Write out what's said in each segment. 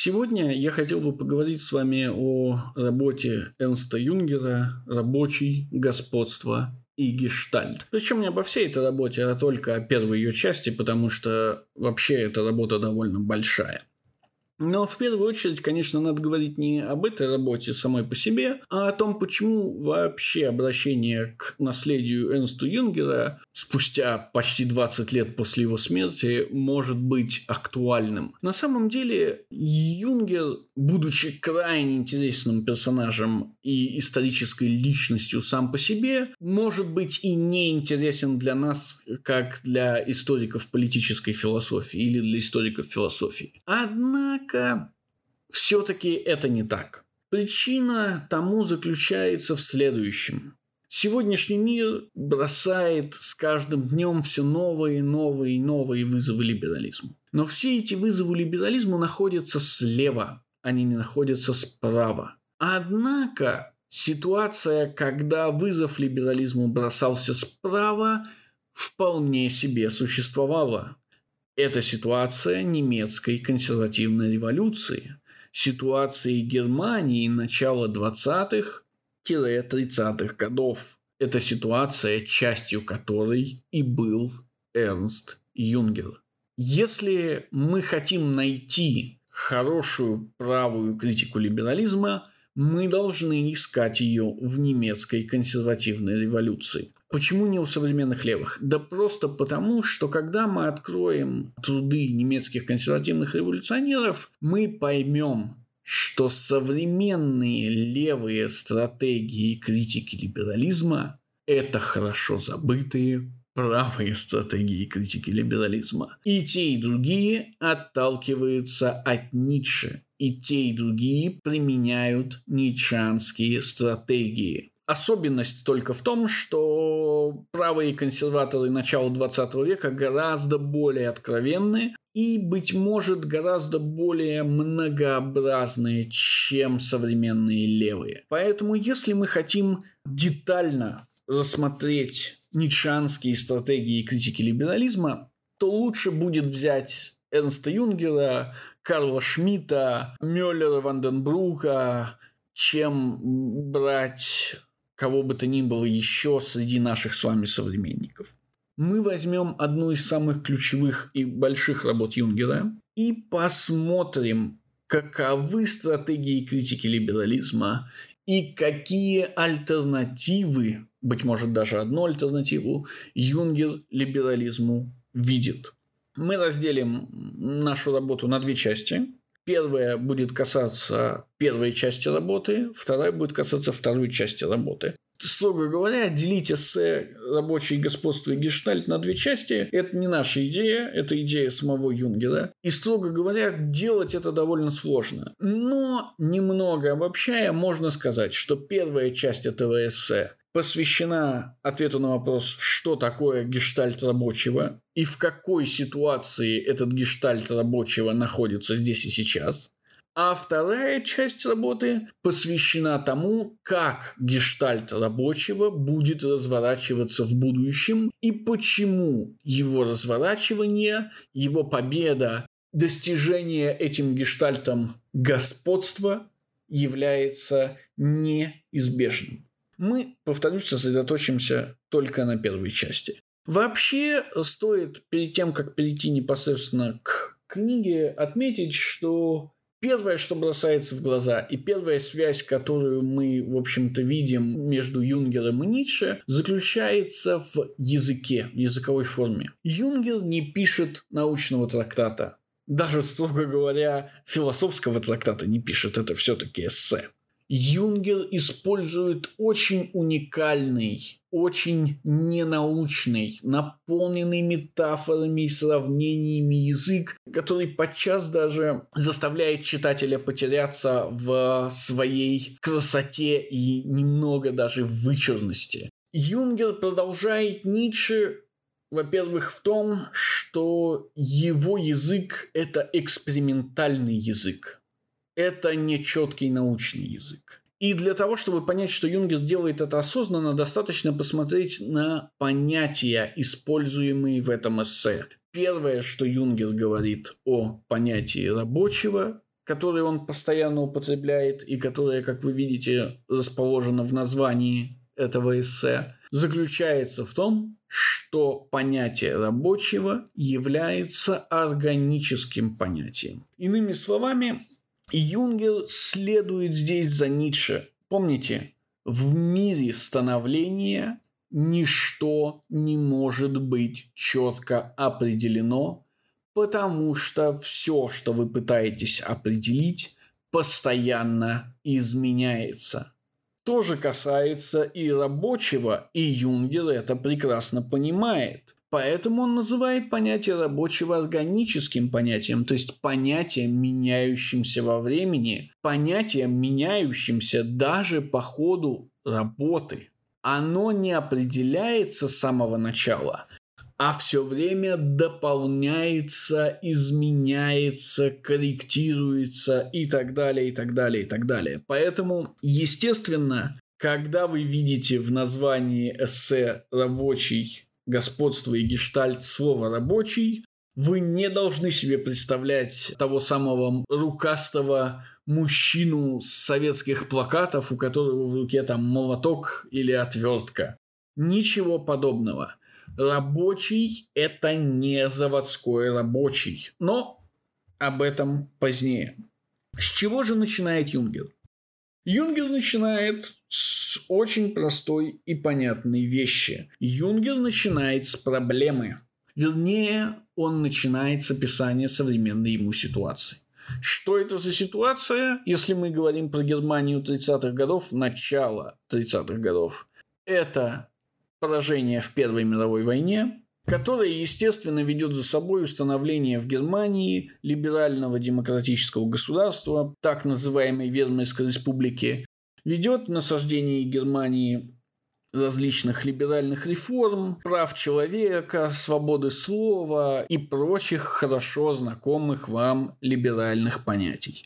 Сегодня я хотел бы поговорить с вами о работе Энста Юнгера «Рабочий, господство и гештальт. Причем не обо всей этой работе, а только о первой ее части, потому что вообще эта работа довольно большая. Но в первую очередь, конечно, надо говорить не об этой работе самой по себе, а о том, почему вообще обращение к наследию Энсту Юнгера спустя почти 20 лет после его смерти может быть актуальным. На самом деле, Юнгер, будучи крайне интересным персонажем и исторической личностью сам по себе, может быть и не интересен для нас, как для историков политической философии или для историков философии. Однако, все-таки это не так. Причина тому заключается в следующем. Сегодняшний мир бросает с каждым днем все новые, новые и новые вызовы либерализму. Но все эти вызовы либерализму находятся слева, они не находятся справа. Однако ситуация, когда вызов либерализму бросался справа, вполне себе существовала. Это ситуация немецкой консервативной революции, ситуации Германии начала 20-х 30-х годов. Эта ситуация, частью которой и был Эрнст Юнгер. Если мы хотим найти хорошую правую критику либерализма, мы должны искать ее в немецкой консервативной революции. Почему не у современных левых? Да просто потому, что когда мы откроем труды немецких консервативных революционеров, мы поймем, что современные левые стратегии критики либерализма – это хорошо забытые правые стратегии критики либерализма. И те, и другие отталкиваются от Ницше. И те, и другие применяют ницшанские стратегии. Особенность только в том, что правые консерваторы начала 20 века гораздо более откровенны и, быть может, гораздо более многообразные, чем современные левые. Поэтому, если мы хотим детально рассмотреть ницшанские стратегии критики либерализма, то лучше будет взять Эрнста Юнгера, Карла Шмидта, Мюллера Ванденбрука, чем брать кого бы то ни было еще среди наших с вами современников. Мы возьмем одну из самых ключевых и больших работ Юнгера и посмотрим, каковы стратегии критики либерализма и какие альтернативы, быть может даже одну альтернативу, Юнгер либерализму видит. Мы разделим нашу работу на две части. Первая будет касаться первой части работы, вторая будет касаться второй части работы. Строго говоря, делить эссе «Рабочий господство и гештальт» на две части – это не наша идея, это идея самого Юнгера. И, строго говоря, делать это довольно сложно. Но, немного обобщая, можно сказать, что первая часть этого эссе посвящена ответу на вопрос, что такое гештальт рабочего и в какой ситуации этот гештальт рабочего находится здесь и сейчас. А вторая часть работы посвящена тому, как гештальт рабочего будет разворачиваться в будущем и почему его разворачивание, его победа, достижение этим гештальтом господства является неизбежным мы, повторюсь, сосредоточимся только на первой части. Вообще стоит перед тем, как перейти непосредственно к книге, отметить, что Первое, что бросается в глаза, и первая связь, которую мы, в общем-то, видим между Юнгером и Ницше, заключается в языке, в языковой форме. Юнгер не пишет научного трактата. Даже, строго говоря, философского трактата не пишет, это все-таки эссе. Юнгер использует очень уникальный, очень ненаучный, наполненный метафорами и сравнениями язык, который подчас даже заставляет читателя потеряться в своей красоте и немного даже вычурности. Юнгер продолжает Ницше во-первых, в том, что его язык – это экспериментальный язык это не четкий научный язык. И для того, чтобы понять, что Юнгер делает это осознанно, достаточно посмотреть на понятия, используемые в этом эссе. Первое, что Юнгер говорит о понятии рабочего, которые он постоянно употребляет и которое, как вы видите, расположено в названии этого эссе, заключается в том, что понятие рабочего является органическим понятием. Иными словами, Юнгер следует здесь за Ницше. Помните, в мире становления ничто не может быть четко определено, потому что все, что вы пытаетесь определить, постоянно изменяется. То же касается и рабочего, и Юнгер это прекрасно понимает. Поэтому он называет понятие рабочего органическим понятием, то есть понятием, меняющимся во времени, понятием, меняющимся даже по ходу работы. Оно не определяется с самого начала, а все время дополняется, изменяется, корректируется и так далее, и так далее, и так далее. Поэтому, естественно, когда вы видите в названии эссе «рабочий господство и гештальт слово «рабочий», вы не должны себе представлять того самого рукастого мужчину с советских плакатов, у которого в руке там молоток или отвертка. Ничего подобного. Рабочий – это не заводской рабочий. Но об этом позднее. С чего же начинает Юнгер? Юнгер начинает с очень простой и понятной вещи. Юнгер начинает с проблемы. Вернее, он начинает с описания современной ему ситуации. Что это за ситуация, если мы говорим про Германию 30-х годов, начало 30-х годов? Это поражение в Первой мировой войне, которое, естественно, ведет за собой установление в Германии либерального демократического государства, так называемой Вермайской республики, ведет насаждение Германии различных либеральных реформ, прав человека, свободы слова и прочих хорошо знакомых вам либеральных понятий.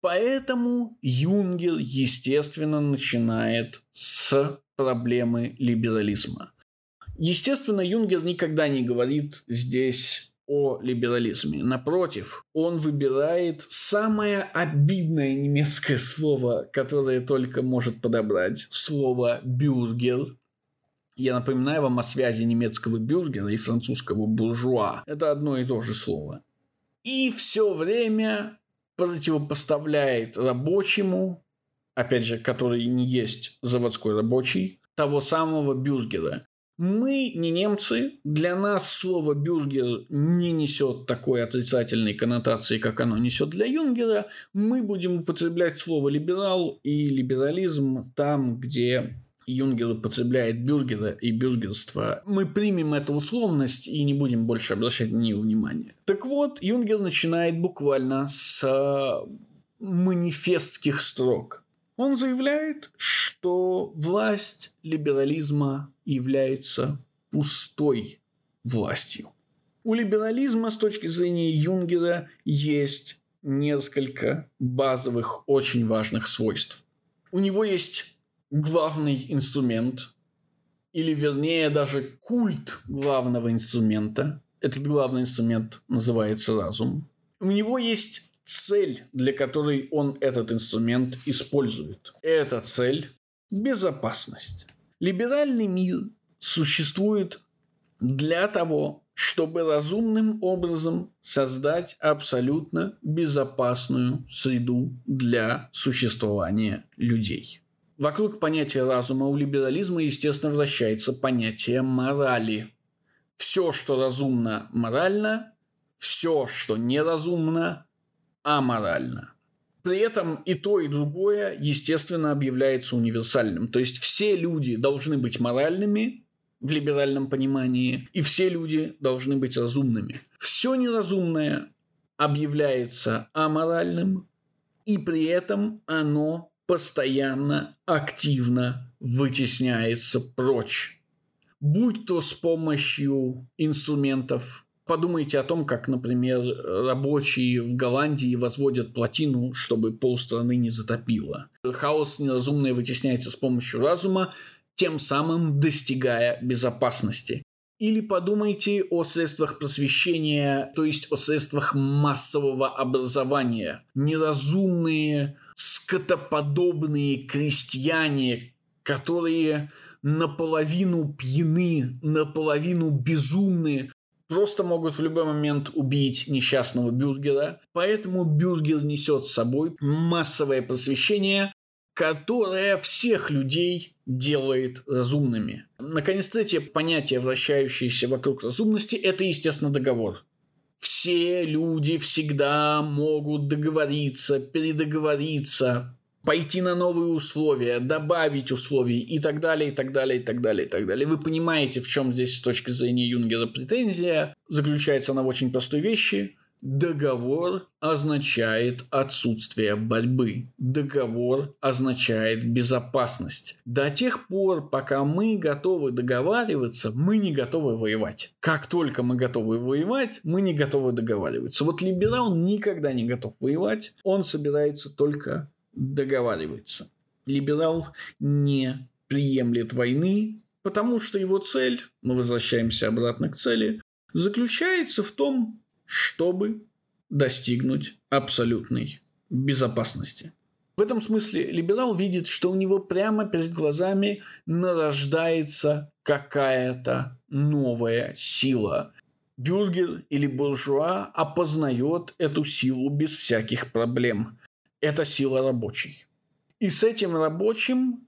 Поэтому Юнгер, естественно, начинает с проблемы либерализма. Естественно, Юнгер никогда не говорит здесь о либерализме. Напротив, он выбирает самое обидное немецкое слово, которое только может подобрать. Слово «бюргер». Я напоминаю вам о связи немецкого бюргера и французского буржуа. Это одно и то же слово. И все время противопоставляет рабочему, опять же, который не есть заводской рабочий, того самого бюргера. Мы не немцы, для нас слово бюргер не несет такой отрицательной коннотации, как оно несет для Юнгера. Мы будем употреблять слово либерал и либерализм там, где Юнгер употребляет бюргера и бюргерство. Мы примем эту условность и не будем больше обращать на нее внимания. Так вот, Юнгер начинает буквально с э, манифестских строк. Он заявляет, власть либерализма является пустой властью. У либерализма с точки зрения Юнгера есть несколько базовых, очень важных свойств. У него есть главный инструмент, или вернее даже культ главного инструмента. Этот главный инструмент называется разум. У него есть цель, для которой он этот инструмент использует. Эта цель – безопасность. Либеральный мир существует для того, чтобы разумным образом создать абсолютно безопасную среду для существования людей. Вокруг понятия разума у либерализма, естественно, вращается понятие морали. Все, что разумно, морально, все, что неразумно, аморально. При этом и то, и другое, естественно, объявляется универсальным. То есть все люди должны быть моральными в либеральном понимании, и все люди должны быть разумными. Все неразумное объявляется аморальным, и при этом оно постоянно активно вытесняется прочь. Будь то с помощью инструментов Подумайте о том, как, например, рабочие в Голландии возводят плотину, чтобы полстраны не затопило. Хаос неразумное вытесняется с помощью разума, тем самым достигая безопасности. Или подумайте о средствах просвещения, то есть о средствах массового образования. Неразумные, скотоподобные крестьяне, которые наполовину пьяны, наполовину безумны, просто могут в любой момент убить несчастного бюргера. Поэтому бюргер несет с собой массовое просвещение, которое всех людей делает разумными. Наконец, третье понятие, вращающееся вокруг разумности, это, естественно, договор. Все люди всегда могут договориться, передоговориться, пойти на новые условия, добавить условий и так далее, и так далее, и так далее, и так далее. Вы понимаете, в чем здесь с точки зрения Юнгера претензия. Заключается она в очень простой вещи. Договор означает отсутствие борьбы. Договор означает безопасность. До тех пор, пока мы готовы договариваться, мы не готовы воевать. Как только мы готовы воевать, мы не готовы договариваться. Вот либерал никогда не готов воевать, он собирается только договаривается. Либерал не приемлет войны, потому что его цель, мы возвращаемся обратно к цели, заключается в том, чтобы достигнуть абсолютной безопасности. В этом смысле либерал видит, что у него прямо перед глазами нарождается какая-то новая сила. Бюргер или буржуа опознает эту силу без всяких проблем это сила рабочей. И с этим рабочим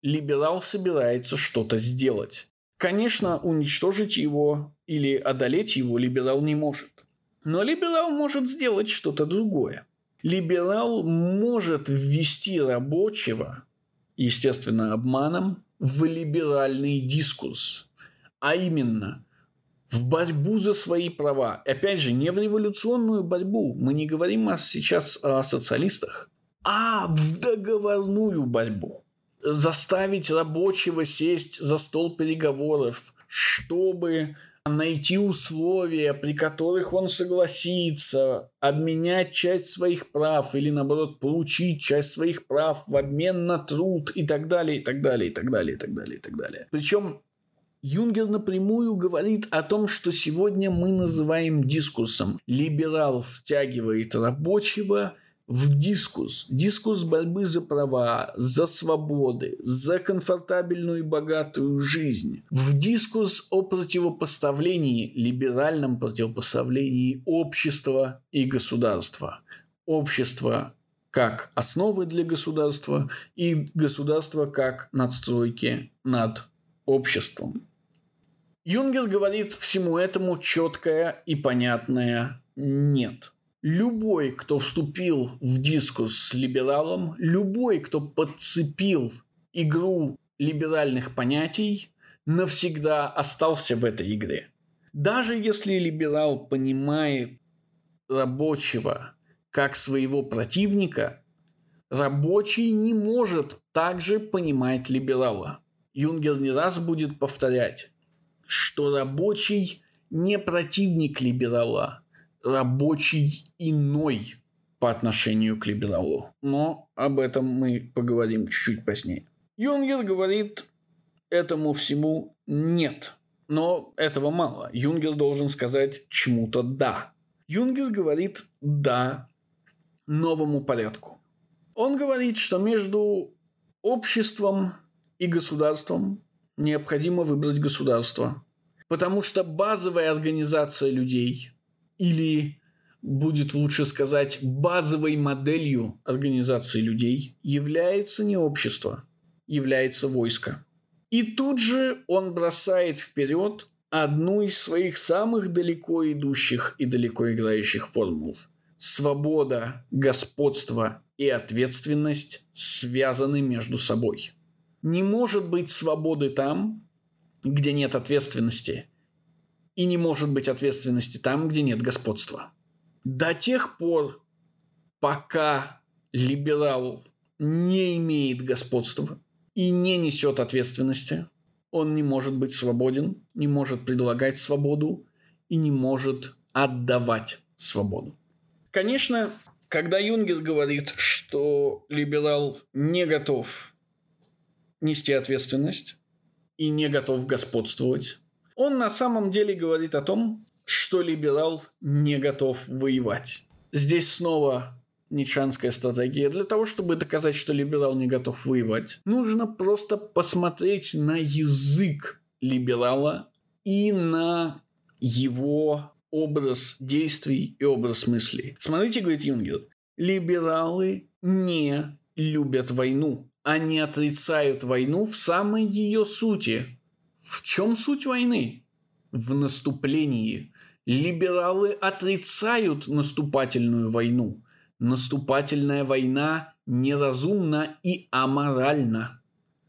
либерал собирается что-то сделать. Конечно, уничтожить его или одолеть его либерал не может. Но либерал может сделать что-то другое. Либерал может ввести рабочего, естественно, обманом, в либеральный дискурс. А именно, в борьбу за свои права. И опять же, не в революционную борьбу. Мы не говорим сейчас о социалистах, а в договорную борьбу. Заставить рабочего сесть за стол переговоров, чтобы найти условия, при которых он согласится обменять часть своих прав или, наоборот, получить часть своих прав в обмен на труд и так далее, и так далее, и так далее, и так далее, и так далее. Причем Юнгер напрямую говорит о том, что сегодня мы называем дискурсом. Либерал втягивает рабочего в дискурс. Дискурс борьбы за права, за свободы, за комфортабельную и богатую жизнь. В дискурс о противопоставлении, либеральном противопоставлении общества и государства. Общество как основы для государства и государство как надстройки над обществом. Юнгер говорит всему этому четкое и понятное «нет». Любой, кто вступил в дискус с либералом, любой, кто подцепил игру либеральных понятий, навсегда остался в этой игре. Даже если либерал понимает рабочего как своего противника, рабочий не может также понимать либерала. Юнгер не раз будет повторять, что рабочий не противник либерала, рабочий иной по отношению к либералу. Но об этом мы поговорим чуть-чуть позднее. Юнгер говорит этому всему нет. Но этого мало. Юнгер должен сказать чему-то «да». Юнгер говорит «да» новому порядку. Он говорит, что между обществом и государством необходимо выбрать государство. Потому что базовая организация людей или будет лучше сказать, базовой моделью организации людей является не общество, является войско. И тут же он бросает вперед одну из своих самых далеко идущих и далеко играющих формул. Свобода, господство и ответственность связаны между собой. Не может быть свободы там, где нет ответственности. И не может быть ответственности там, где нет господства. До тех пор, пока либерал не имеет господства и не несет ответственности, он не может быть свободен, не может предлагать свободу и не может отдавать свободу. Конечно, когда Юнгер говорит, что либерал не готов нести ответственность и не готов господствовать. Он на самом деле говорит о том, что либерал не готов воевать. Здесь снова ницшанская стратегия. Для того, чтобы доказать, что либерал не готов воевать, нужно просто посмотреть на язык либерала и на его образ действий и образ мыслей. Смотрите, говорит Юнгер, либералы не любят войну. Они отрицают войну в самой ее сути. В чем суть войны? В наступлении. Либералы отрицают наступательную войну. Наступательная война неразумна и аморальна.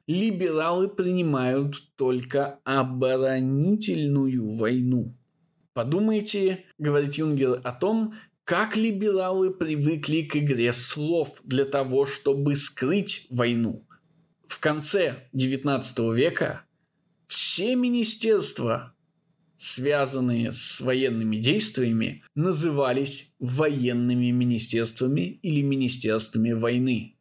Либералы принимают только оборонительную войну. Подумайте, говорит Юнгер, о том, как либералы привыкли к игре слов для того, чтобы скрыть войну. В конце XIX века все министерства связанные с военными действиями, назывались военными министерствами или министерствами войны.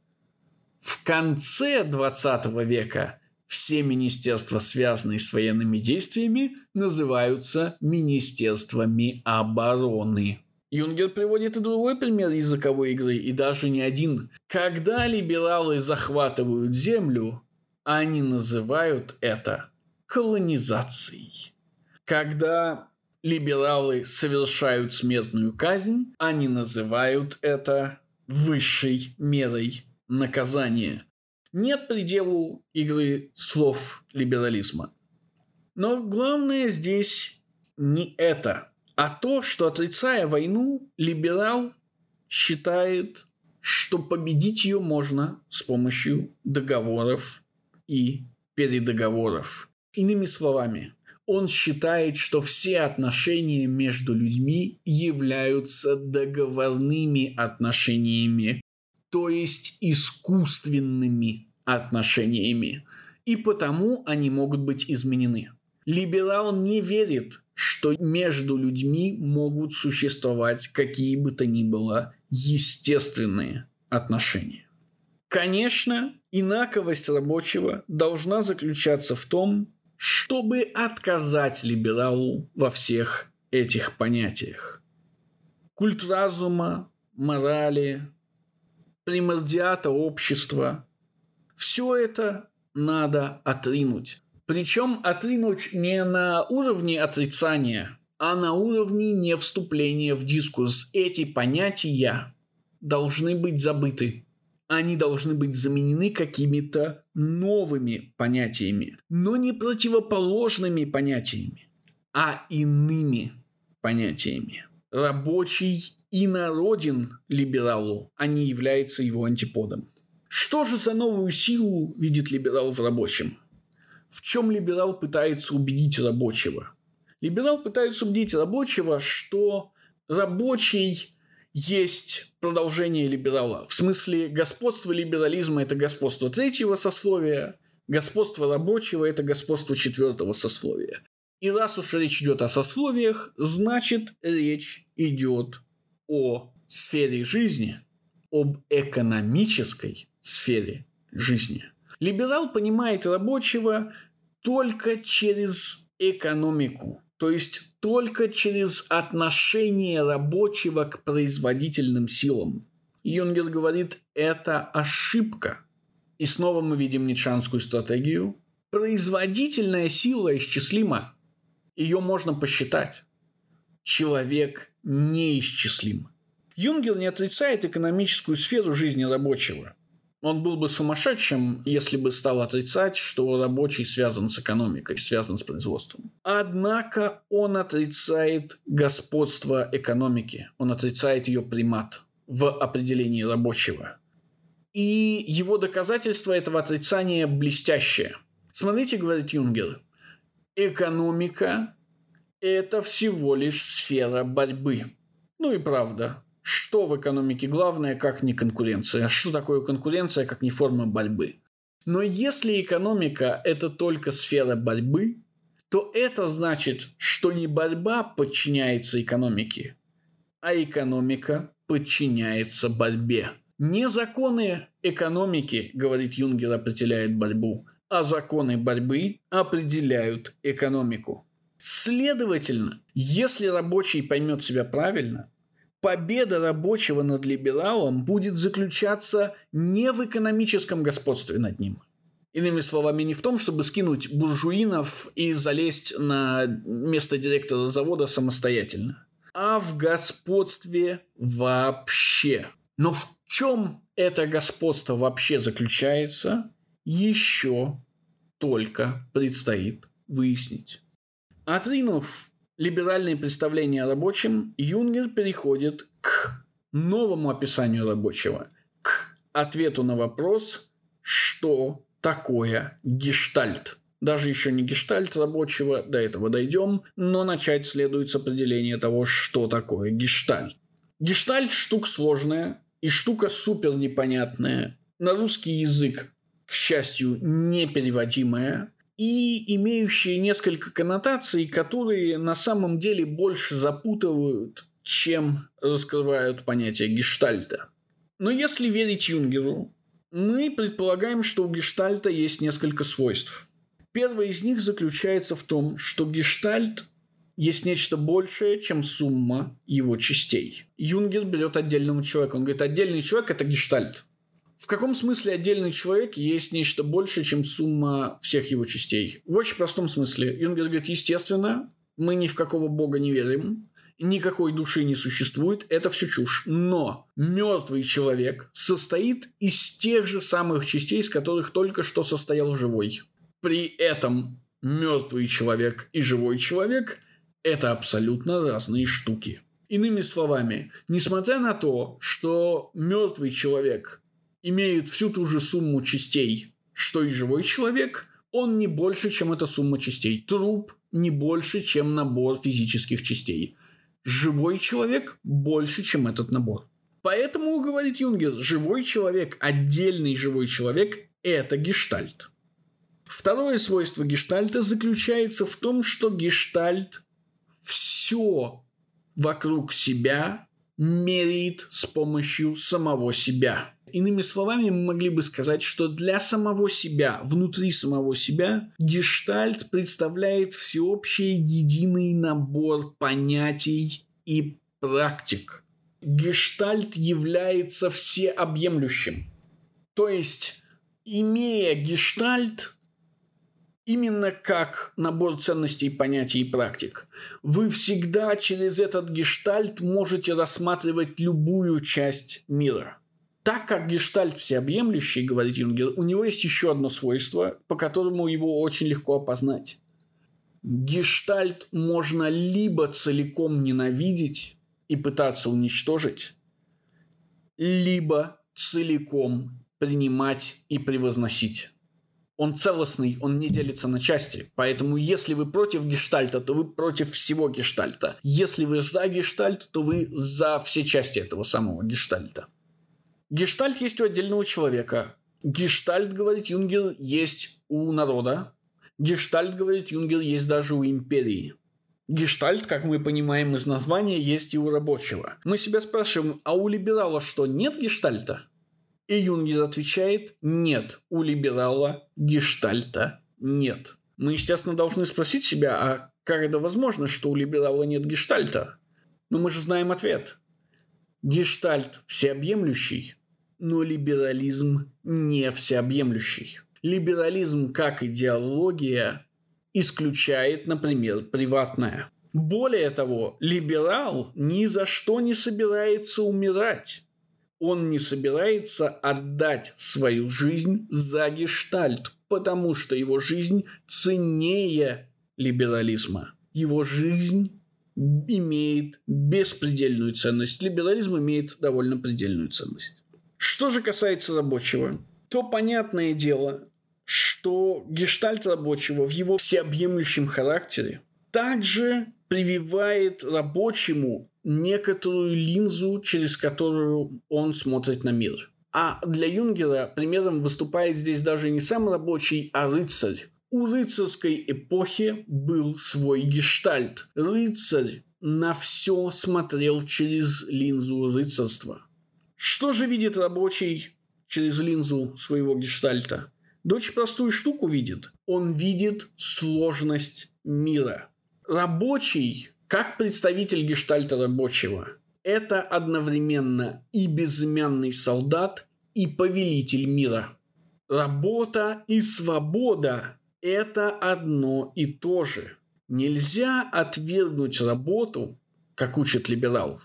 В конце 20 века все министерства, связанные с военными действиями, называются министерствами обороны. Юнгер приводит и другой пример языковой игры, и даже не один. Когда либералы захватывают землю, они называют это колонизацией. Когда либералы совершают смертную казнь, они называют это высшей мерой наказания. Нет пределу игры слов либерализма. Но главное здесь не это, а то, что отрицая войну, либерал считает, что победить ее можно с помощью договоров и передоговоров. Иными словами, он считает, что все отношения между людьми являются договорными отношениями, то есть искусственными отношениями, и потому они могут быть изменены. Либерал не верит, что между людьми могут существовать какие бы то ни было естественные отношения. Конечно, инаковость рабочего должна заключаться в том, чтобы отказать либералу во всех этих понятиях. Культ разума, морали, примордиата общества – все это надо отринуть. Причем отринуть не на уровне отрицания, а на уровне не вступления в дискурс. Эти понятия должны быть забыты они должны быть заменены какими-то новыми понятиями, но не противоположными понятиями, а иными понятиями. Рабочий и народен либералу, а не является его антиподом. Что же за новую силу видит либерал в рабочем? В чем либерал пытается убедить рабочего? Либерал пытается убедить рабочего, что рабочий есть продолжение либерала. В смысле, господство либерализма – это господство третьего сословия, господство рабочего – это господство четвертого сословия. И раз уж речь идет о сословиях, значит речь идет о сфере жизни, об экономической сфере жизни. Либерал понимает рабочего только через экономику, то есть только через отношение рабочего к производительным силам. Юнгер говорит, это ошибка. И снова мы видим ницшанскую стратегию. Производительная сила исчислима. Ее можно посчитать. Человек неисчислим. Юнгер не отрицает экономическую сферу жизни рабочего. Он был бы сумасшедшим, если бы стал отрицать, что рабочий связан с экономикой, связан с производством. Однако он отрицает господство экономики, он отрицает ее примат в определении рабочего. И его доказательство этого отрицания блестящее. Смотрите, говорит Юнгер, экономика – это всего лишь сфера борьбы. Ну и правда, что в экономике главное, как не конкуренция? Что такое конкуренция, как не форма борьбы? Но если экономика – это только сфера борьбы, то это значит, что не борьба подчиняется экономике, а экономика подчиняется борьбе. Не законы экономики, говорит Юнгер, определяют борьбу, а законы борьбы определяют экономику. Следовательно, если рабочий поймет себя правильно, победа рабочего над либералом будет заключаться не в экономическом господстве над ним. Иными словами, не в том, чтобы скинуть буржуинов и залезть на место директора завода самостоятельно, а в господстве вообще. Но в чем это господство вообще заключается, еще только предстоит выяснить. Отринув либеральные представления о рабочем, Юнгер переходит к новому описанию рабочего, к ответу на вопрос, что такое гештальт. Даже еще не гештальт рабочего, до этого дойдем, но начать следует с определения того, что такое гештальт. Гештальт – штука сложная и штука супер непонятная. На русский язык, к счастью, непереводимая и имеющие несколько коннотаций, которые на самом деле больше запутывают, чем раскрывают понятие гештальта. Но если верить Юнгеру, мы предполагаем, что у гештальта есть несколько свойств. Первое из них заключается в том, что гештальт есть нечто большее, чем сумма его частей. Юнгер берет отдельного человека. Он говорит, отдельный человек – это гештальт. В каком смысле отдельный человек есть нечто большее, чем сумма всех его частей? В очень простом смысле. Юнгер говорит, естественно, мы ни в какого бога не верим, никакой души не существует, это все чушь. Но мертвый человек состоит из тех же самых частей, из которых только что состоял живой. При этом мертвый человек и живой человек – это абсолютно разные штуки. Иными словами, несмотря на то, что мертвый человек имеет всю ту же сумму частей, что и живой человек, он не больше, чем эта сумма частей. Труп не больше, чем набор физических частей. Живой человек больше, чем этот набор. Поэтому, говорит Юнгер, живой человек, отдельный живой человек – это гештальт. Второе свойство гештальта заключается в том, что гештальт все вокруг себя меряет с помощью самого себя. Иными словами, мы могли бы сказать, что для самого себя, внутри самого себя, гештальт представляет всеобщий единый набор понятий и практик. Гештальт является всеобъемлющим. То есть, имея гештальт, именно как набор ценностей, понятий и практик. Вы всегда через этот гештальт можете рассматривать любую часть мира – так как гештальт всеобъемлющий, говорит Юнгер, у него есть еще одно свойство, по которому его очень легко опознать. Гештальт можно либо целиком ненавидеть и пытаться уничтожить, либо целиком принимать и превозносить. Он целостный, он не делится на части. Поэтому если вы против гештальта, то вы против всего гештальта. Если вы за гештальт, то вы за все части этого самого гештальта. Гештальт есть у отдельного человека. Гештальт, говорит Юнгер, есть у народа. Гештальт, говорит Юнгер, есть даже у империи. Гештальт, как мы понимаем из названия, есть и у рабочего. Мы себя спрашиваем, а у либерала что, нет гештальта? И Юнгер отвечает, нет, у либерала гештальта нет. Мы, естественно, должны спросить себя, а как это возможно, что у либерала нет гештальта? Но мы же знаем ответ. Гештальт всеобъемлющий, но либерализм не всеобъемлющий. Либерализм как идеология исключает, например, приватное. Более того, либерал ни за что не собирается умирать. Он не собирается отдать свою жизнь за гештальт, потому что его жизнь ценнее либерализма. Его жизнь имеет беспредельную ценность. Либерализм имеет довольно предельную ценность. Что же касается рабочего, то понятное дело, что гештальт рабочего в его всеобъемлющем характере также прививает рабочему некоторую линзу, через которую он смотрит на мир. А для Юнгера примером выступает здесь даже не сам рабочий, а рыцарь. У рыцарской эпохи был свой гештальт. Рыцарь на все смотрел через линзу рыцарства. Что же видит рабочий через линзу своего гештальта? Да очень простую штуку видит. Он видит сложность мира. Рабочий, как представитель гештальта рабочего, это одновременно и безымянный солдат, и повелитель мира. Работа и свобода – это одно и то же. Нельзя отвергнуть работу, как учит либерал,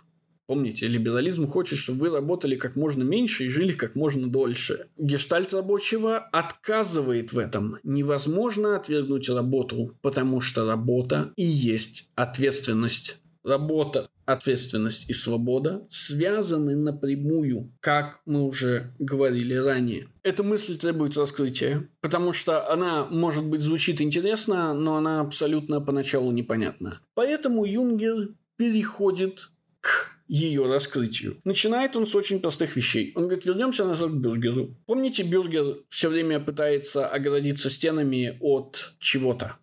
Помните, либерализм хочет, чтобы вы работали как можно меньше и жили как можно дольше. Гештальт рабочего отказывает в этом. Невозможно отвергнуть работу, потому что работа и есть ответственность. Работа, ответственность и свобода связаны напрямую, как мы уже говорили ранее. Эта мысль требует раскрытия, потому что она, может быть, звучит интересно, но она абсолютно поначалу непонятна. Поэтому Юнгер переходит к ее раскрытию. Начинает он с очень простых вещей. Он говорит, вернемся назад к Бюргеру. Помните, Бюргер все время пытается оградиться стенами от чего-то.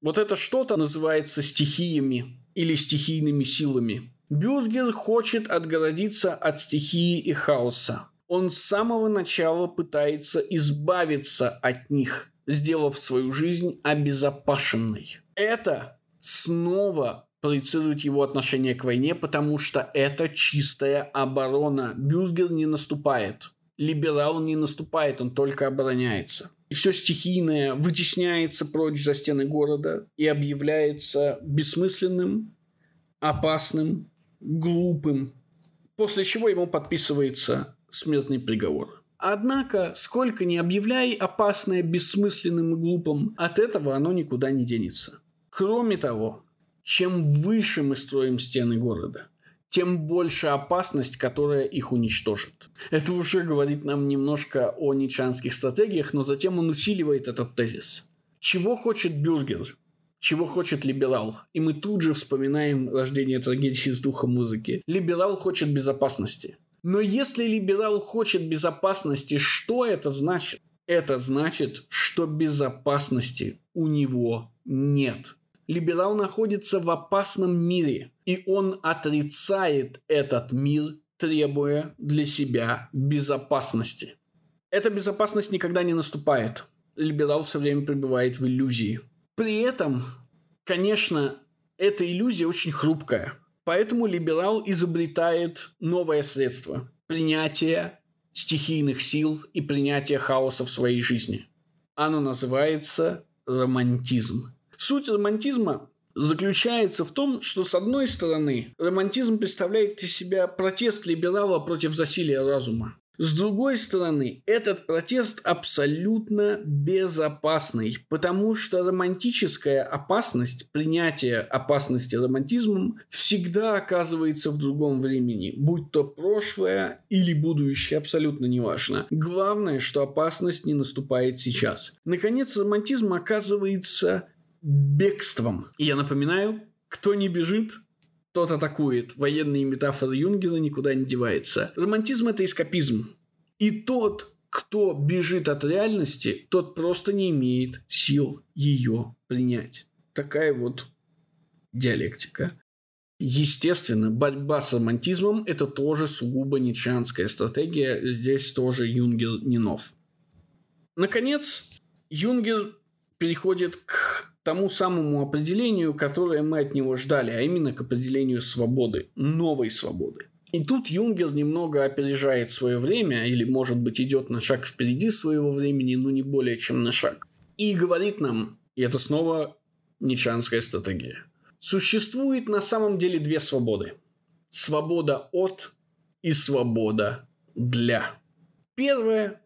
Вот это что-то называется стихиями или стихийными силами. Бюргер хочет отгородиться от стихии и хаоса. Он с самого начала пытается избавиться от них, сделав свою жизнь обезопашенной. Это снова проецирует его отношение к войне, потому что это чистая оборона. Бюргер не наступает. Либерал не наступает, он только обороняется. И все стихийное вытесняется прочь за стены города и объявляется бессмысленным, опасным, глупым, после чего ему подписывается смертный приговор. Однако, сколько ни объявляй опасное, бессмысленным и глупым, от этого оно никуда не денется. Кроме того, чем выше мы строим стены города, тем больше опасность, которая их уничтожит. Это уже говорит нам немножко о ничанских стратегиях, но затем он усиливает этот тезис. Чего хочет Бюргер? Чего хочет либерал? И мы тут же вспоминаем рождение трагедии с духом музыки. Либерал хочет безопасности. Но если либерал хочет безопасности, что это значит? Это значит, что безопасности у него нет либерал находится в опасном мире, и он отрицает этот мир, требуя для себя безопасности. Эта безопасность никогда не наступает. Либерал все время пребывает в иллюзии. При этом, конечно, эта иллюзия очень хрупкая. Поэтому либерал изобретает новое средство – принятие стихийных сил и принятие хаоса в своей жизни. Оно называется романтизм. Суть романтизма заключается в том, что с одной стороны романтизм представляет из себя протест либерала против засилия разума. С другой стороны, этот протест абсолютно безопасный, потому что романтическая опасность, принятие опасности романтизмом всегда оказывается в другом времени, будь то прошлое или будущее, абсолютно неважно. Главное, что опасность не наступает сейчас. Наконец, романтизм оказывается бегством. И я напоминаю, кто не бежит, тот атакует. Военные метафоры Юнгера никуда не девается. Романтизм – это эскапизм. И тот, кто бежит от реальности, тот просто не имеет сил ее принять. Такая вот диалектика. Естественно, борьба с романтизмом – это тоже сугубо ницшанская стратегия. Здесь тоже Юнгер не нов. Наконец, Юнгер переходит к тому самому определению, которое мы от него ждали, а именно к определению свободы, новой свободы. И тут Юнгер немного опережает свое время, или, может быть, идет на шаг впереди своего времени, но не более чем на шаг. И говорит нам, и это снова ничанская стратегия, существует на самом деле две свободы. Свобода от и свобода для. Первая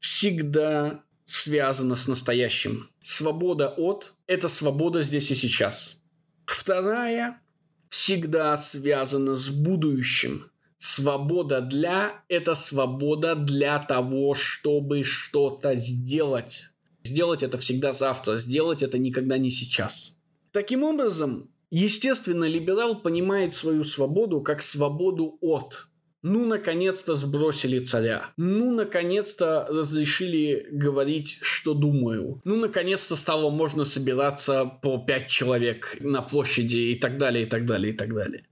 всегда связана с настоящим. Свобода от – это свобода здесь и сейчас. Вторая всегда связана с будущим. Свобода для – это свобода для того, чтобы что-то сделать. Сделать это всегда завтра, сделать это никогда не сейчас. Таким образом, естественно, либерал понимает свою свободу как свободу от – ну, наконец-то сбросили царя. Ну, наконец-то разрешили говорить, что думаю. Ну, наконец-то стало можно собираться по пять человек на площади и так далее, и так далее, и так далее.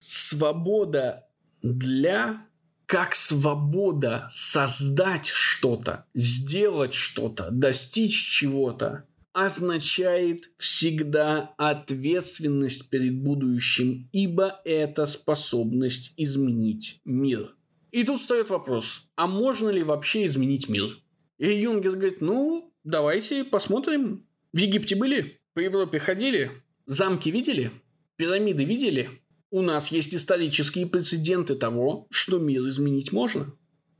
Свобода для как свобода создать что-то, сделать что-то, достичь чего-то, означает всегда ответственность перед будущим, ибо это способность изменить мир. И тут встает вопрос, а можно ли вообще изменить мир? И Юнгер говорит, ну, давайте посмотрим. В Египте были? По Европе ходили? Замки видели? Пирамиды видели? У нас есть исторические прецеденты того, что мир изменить можно.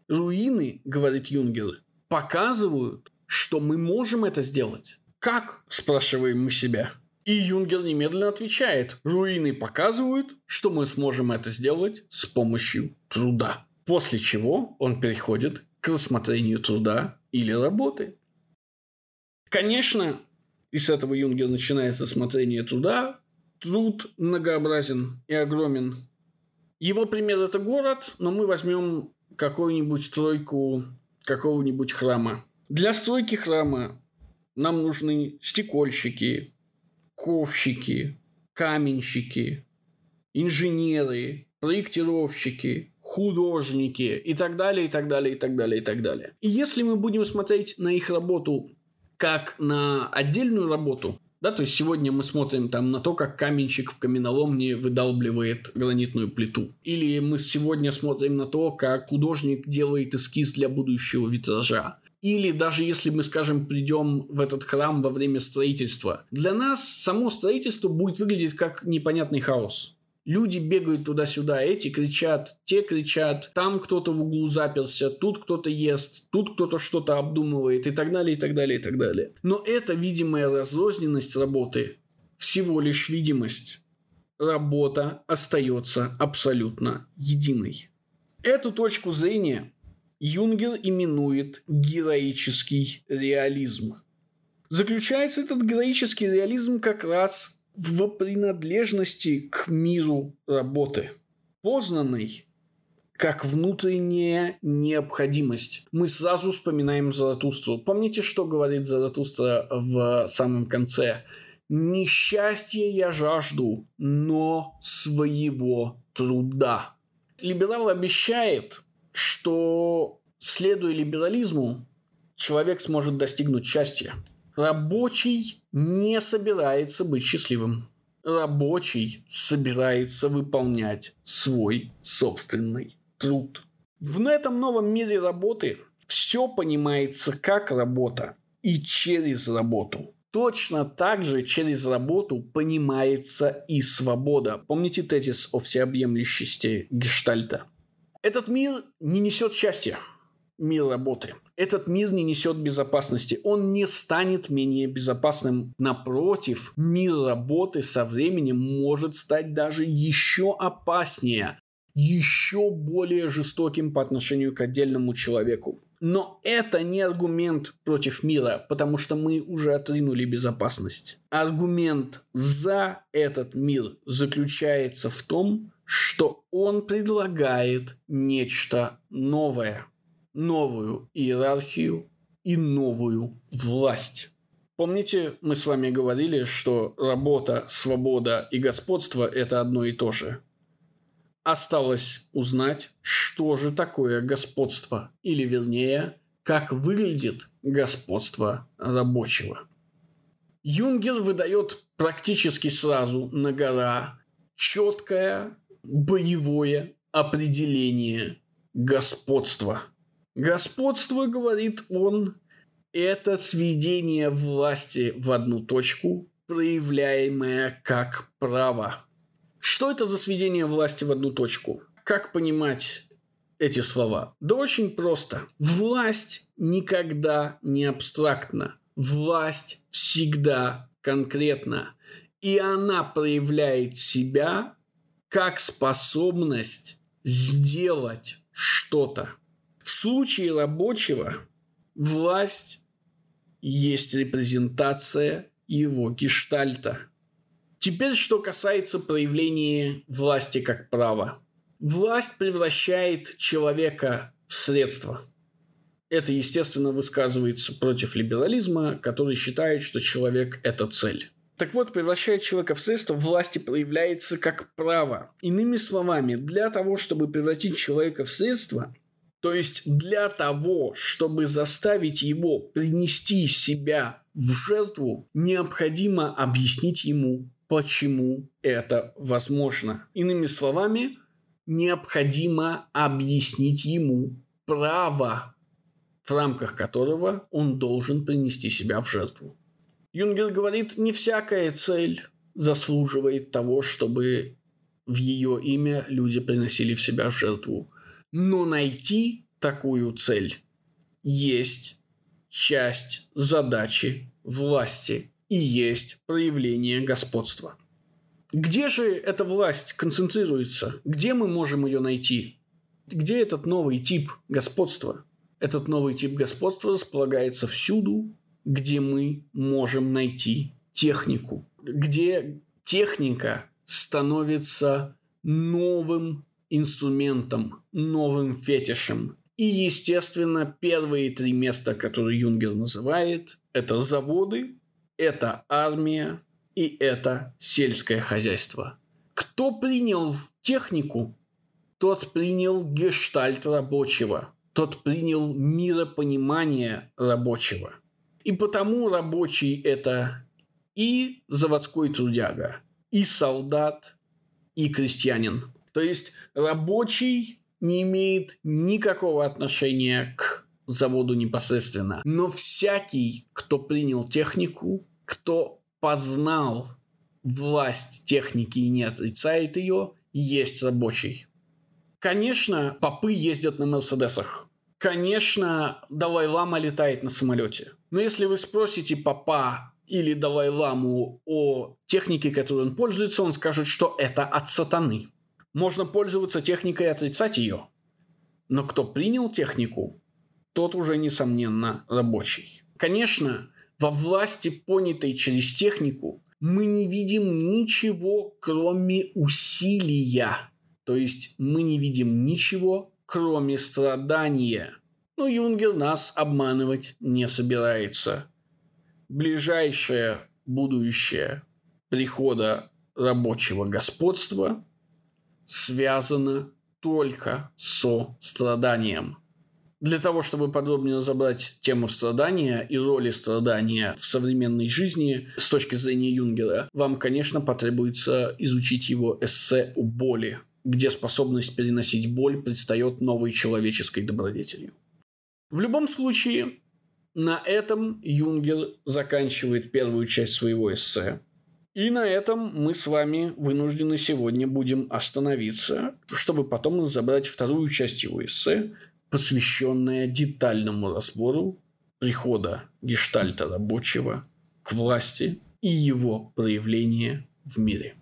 Руины, говорит Юнгер, показывают, что мы можем это сделать. Как? Спрашиваем мы себя. И Юнгер немедленно отвечает. Руины показывают, что мы сможем это сделать с помощью труда. После чего он переходит к рассмотрению труда или работы. Конечно, и с этого Юнгер начинает рассмотрение труда. Труд многообразен и огромен. Его пример – это город, но мы возьмем какую-нибудь стройку какого-нибудь храма. Для стройки храма нам нужны стекольщики, ковщики, каменщики, инженеры, проектировщики, художники и так далее, и так далее, и так далее, и так далее. И если мы будем смотреть на их работу как на отдельную работу, да, то есть сегодня мы смотрим там на то, как каменщик в каменоломне выдалбливает гранитную плиту. Или мы сегодня смотрим на то, как художник делает эскиз для будущего витража. Или даже если мы, скажем, придем в этот храм во время строительства. Для нас само строительство будет выглядеть как непонятный хаос. Люди бегают туда-сюда, эти кричат, те кричат, там кто-то в углу заперся, тут кто-то ест, тут кто-то что-то обдумывает и так далее, и так далее, и так далее. Но это видимая разрозненность работы всего лишь видимость. Работа остается абсолютно единой. Эту точку зрения Юнгер именует героический реализм. Заключается этот героический реализм как раз в принадлежности к миру работы, познанной как внутренняя необходимость. Мы сразу вспоминаем Заратустру. Помните, что говорит Заратустра в самом конце? «Несчастье я жажду, но своего труда». Либерал обещает, что, следуя либерализму, человек сможет достигнуть счастья. Рабочий не собирается быть счастливым. Рабочий собирается выполнять свой собственный труд. В этом новом мире работы все понимается как работа и через работу. Точно так же через работу понимается и свобода. Помните тезис о всеобъемлющести гештальта? Этот мир не несет счастья мир работы. Этот мир не несет безопасности. Он не станет менее безопасным. Напротив, мир работы со временем может стать даже еще опаснее, еще более жестоким по отношению к отдельному человеку. Но это не аргумент против мира, потому что мы уже отринули безопасность. Аргумент за этот мир заключается в том, что он предлагает нечто новое – новую иерархию и новую власть. Помните, мы с вами говорили, что работа, свобода и господство – это одно и то же. Осталось узнать, что же такое господство, или вернее, как выглядит господство рабочего. Юнгер выдает практически сразу на гора четкое боевое определение господства – Господство, говорит он, это сведение власти в одну точку, проявляемое как право. Что это за сведение власти в одну точку? Как понимать эти слова? Да очень просто. Власть никогда не абстрактна. Власть всегда конкретна. И она проявляет себя как способность сделать что-то. В случае рабочего власть есть репрезентация его гештальта. Теперь, что касается проявления власти как права. Власть превращает человека в средство. Это, естественно, высказывается против либерализма, который считает, что человек – это цель. Так вот, превращает человека в средство, власти проявляется как право. Иными словами, для того, чтобы превратить человека в средство, То есть для того, чтобы заставить его принести себя в жертву, необходимо объяснить ему, почему это возможно. Иными словами, необходимо объяснить ему право, в рамках которого он должен принести себя в жертву. Юнгер говорит, не всякая цель заслуживает того, чтобы в ее имя люди приносили в себя жертву. Но найти такую цель есть часть задачи власти и есть проявление господства. Где же эта власть концентрируется? Где мы можем ее найти? Где этот новый тип господства? Этот новый тип господства располагается всюду, где мы можем найти технику, где техника становится новым инструментом, новым фетишем. И, естественно, первые три места, которые Юнгер называет, это заводы, это армия и это сельское хозяйство. Кто принял технику, тот принял гештальт рабочего, тот принял миропонимание рабочего. И потому рабочий – это и заводской трудяга, и солдат, и крестьянин. То есть рабочий не имеет никакого отношения к заводу непосредственно. Но всякий, кто принял технику, кто познал власть техники и не отрицает ее, есть рабочий. Конечно, попы ездят на Мерседесах. Конечно, Далай-Лама летает на самолете. Но если вы спросите папа или Далай-Ламу о технике, которой он пользуется, он скажет, что это от сатаны. Можно пользоваться техникой и отрицать ее. Но кто принял технику, тот уже, несомненно, рабочий. Конечно, во власти, понятой через технику, мы не видим ничего, кроме усилия. То есть мы не видим ничего, кроме страдания. Но Юнгер нас обманывать не собирается ближайшее будущее прихода рабочего господства связано только со страданием. Для того, чтобы подробнее разобрать тему страдания и роли страдания в современной жизни с точки зрения Юнгера, вам, конечно, потребуется изучить его эссе о боли, где способность переносить боль предстает новой человеческой добродетелью. В любом случае, на этом Юнгер заканчивает первую часть своего эссе. И на этом мы с вами вынуждены сегодня будем остановиться, чтобы потом разобрать вторую часть его эссе, посвященная детальному разбору прихода гештальта рабочего к власти и его проявления в мире.